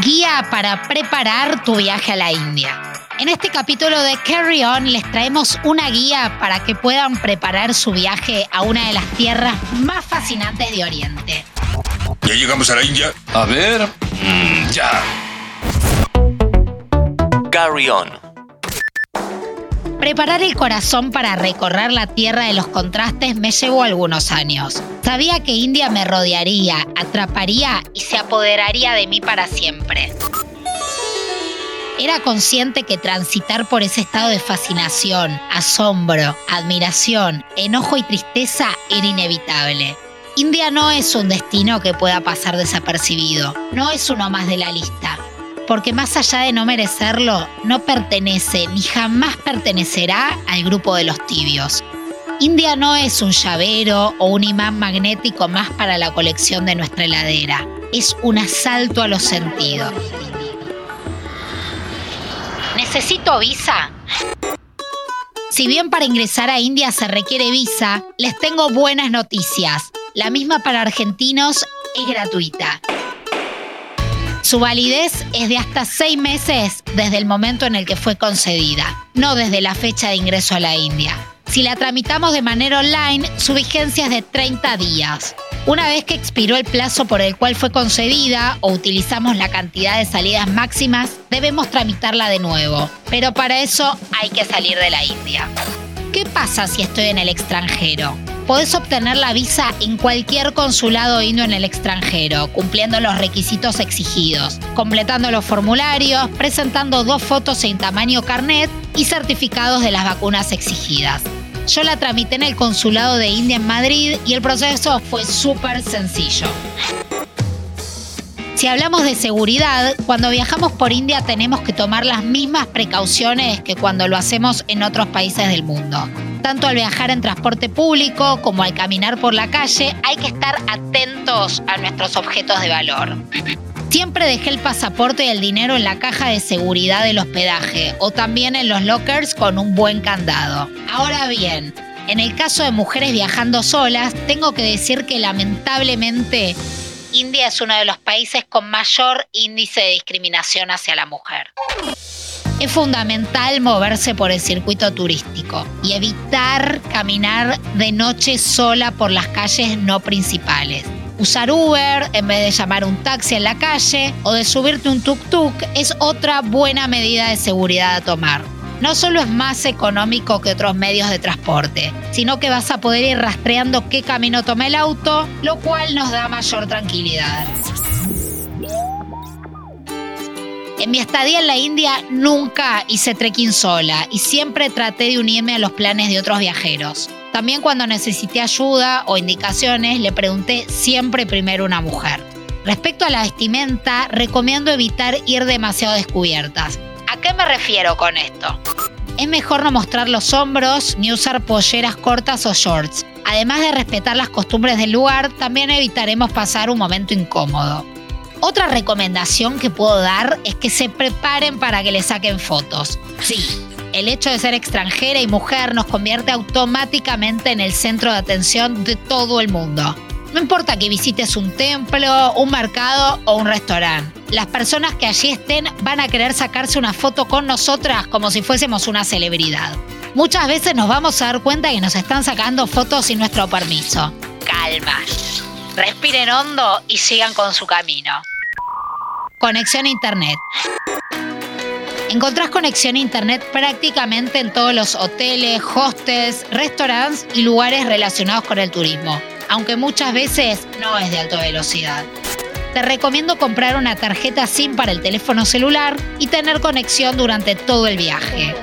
Guía para preparar tu viaje a la India. En este capítulo de Carry On les traemos una guía para que puedan preparar su viaje a una de las tierras más fascinantes de Oriente. ¿Ya llegamos a la India? A ver. mm, ya. Carry On. Preparar el corazón para recorrer la tierra de los contrastes me llevó algunos años. Sabía que India me rodearía, atraparía y se apoderaría de mí para siempre. Era consciente que transitar por ese estado de fascinación, asombro, admiración, enojo y tristeza era inevitable. India no es un destino que pueda pasar desapercibido, no es uno más de la lista, porque más allá de no merecerlo, no pertenece ni jamás pertenecerá al grupo de los tibios. India no es un llavero o un imán magnético más para la colección de nuestra heladera, es un asalto a los sentidos. ¿Necesito visa? Si bien para ingresar a India se requiere visa, les tengo buenas noticias. La misma para argentinos es gratuita. Su validez es de hasta seis meses desde el momento en el que fue concedida, no desde la fecha de ingreso a la India. Si la tramitamos de manera online, su vigencia es de 30 días. Una vez que expiró el plazo por el cual fue concedida o utilizamos la cantidad de salidas máximas, debemos tramitarla de nuevo. Pero para eso hay que salir de la India. ¿Qué pasa si estoy en el extranjero? Podés obtener la visa en cualquier consulado indio en el extranjero, cumpliendo los requisitos exigidos, completando los formularios, presentando dos fotos en tamaño carnet y certificados de las vacunas exigidas. Yo la tramité en el consulado de India en Madrid y el proceso fue súper sencillo. Si hablamos de seguridad, cuando viajamos por India tenemos que tomar las mismas precauciones que cuando lo hacemos en otros países del mundo. Tanto al viajar en transporte público como al caminar por la calle, hay que estar atentos a nuestros objetos de valor. Siempre dejé el pasaporte y el dinero en la caja de seguridad del hospedaje o también en los lockers con un buen candado. Ahora bien, en el caso de mujeres viajando solas, tengo que decir que lamentablemente India es uno de los países con mayor índice de discriminación hacia la mujer. Es fundamental moverse por el circuito turístico y evitar caminar de noche sola por las calles no principales. Usar Uber en vez de llamar un taxi en la calle o de subirte un tuk-tuk es otra buena medida de seguridad a tomar. No solo es más económico que otros medios de transporte, sino que vas a poder ir rastreando qué camino toma el auto, lo cual nos da mayor tranquilidad. En mi estadía en la India nunca hice trekking sola y siempre traté de unirme a los planes de otros viajeros. También cuando necesité ayuda o indicaciones le pregunté siempre primero a una mujer. Respecto a la vestimenta, recomiendo evitar ir demasiado descubiertas. ¿A qué me refiero con esto? Es mejor no mostrar los hombros ni usar polleras cortas o shorts. Además de respetar las costumbres del lugar, también evitaremos pasar un momento incómodo. Otra recomendación que puedo dar es que se preparen para que le saquen fotos. Sí, el hecho de ser extranjera y mujer nos convierte automáticamente en el centro de atención de todo el mundo. No importa que visites un templo, un mercado o un restaurante. Las personas que allí estén van a querer sacarse una foto con nosotras como si fuésemos una celebridad. Muchas veces nos vamos a dar cuenta que nos están sacando fotos sin nuestro permiso. Calma. Respiren hondo y sigan con su camino. Conexión a Internet. Encontrás conexión a Internet prácticamente en todos los hoteles, hostels, restaurantes y lugares relacionados con el turismo, aunque muchas veces no es de alta velocidad. Te recomiendo comprar una tarjeta SIM para el teléfono celular y tener conexión durante todo el viaje.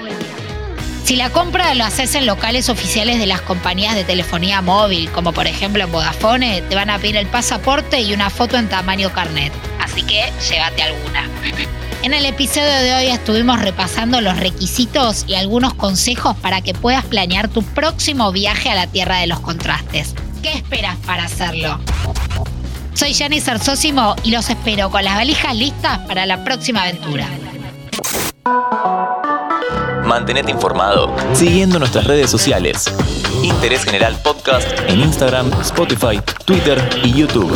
Si la compra lo haces en locales oficiales de las compañías de telefonía móvil, como por ejemplo en Vodafone, te van a pedir el pasaporte y una foto en tamaño carnet. Así que llévate alguna. En el episodio de hoy estuvimos repasando los requisitos y algunos consejos para que puedas planear tu próximo viaje a la Tierra de los Contrastes. ¿Qué esperas para hacerlo? Soy Jenny Sarsósimo y los espero con las valijas listas para la próxima aventura. Mantenete informado siguiendo nuestras redes sociales. Interés General Podcast en Instagram, Spotify, Twitter y YouTube.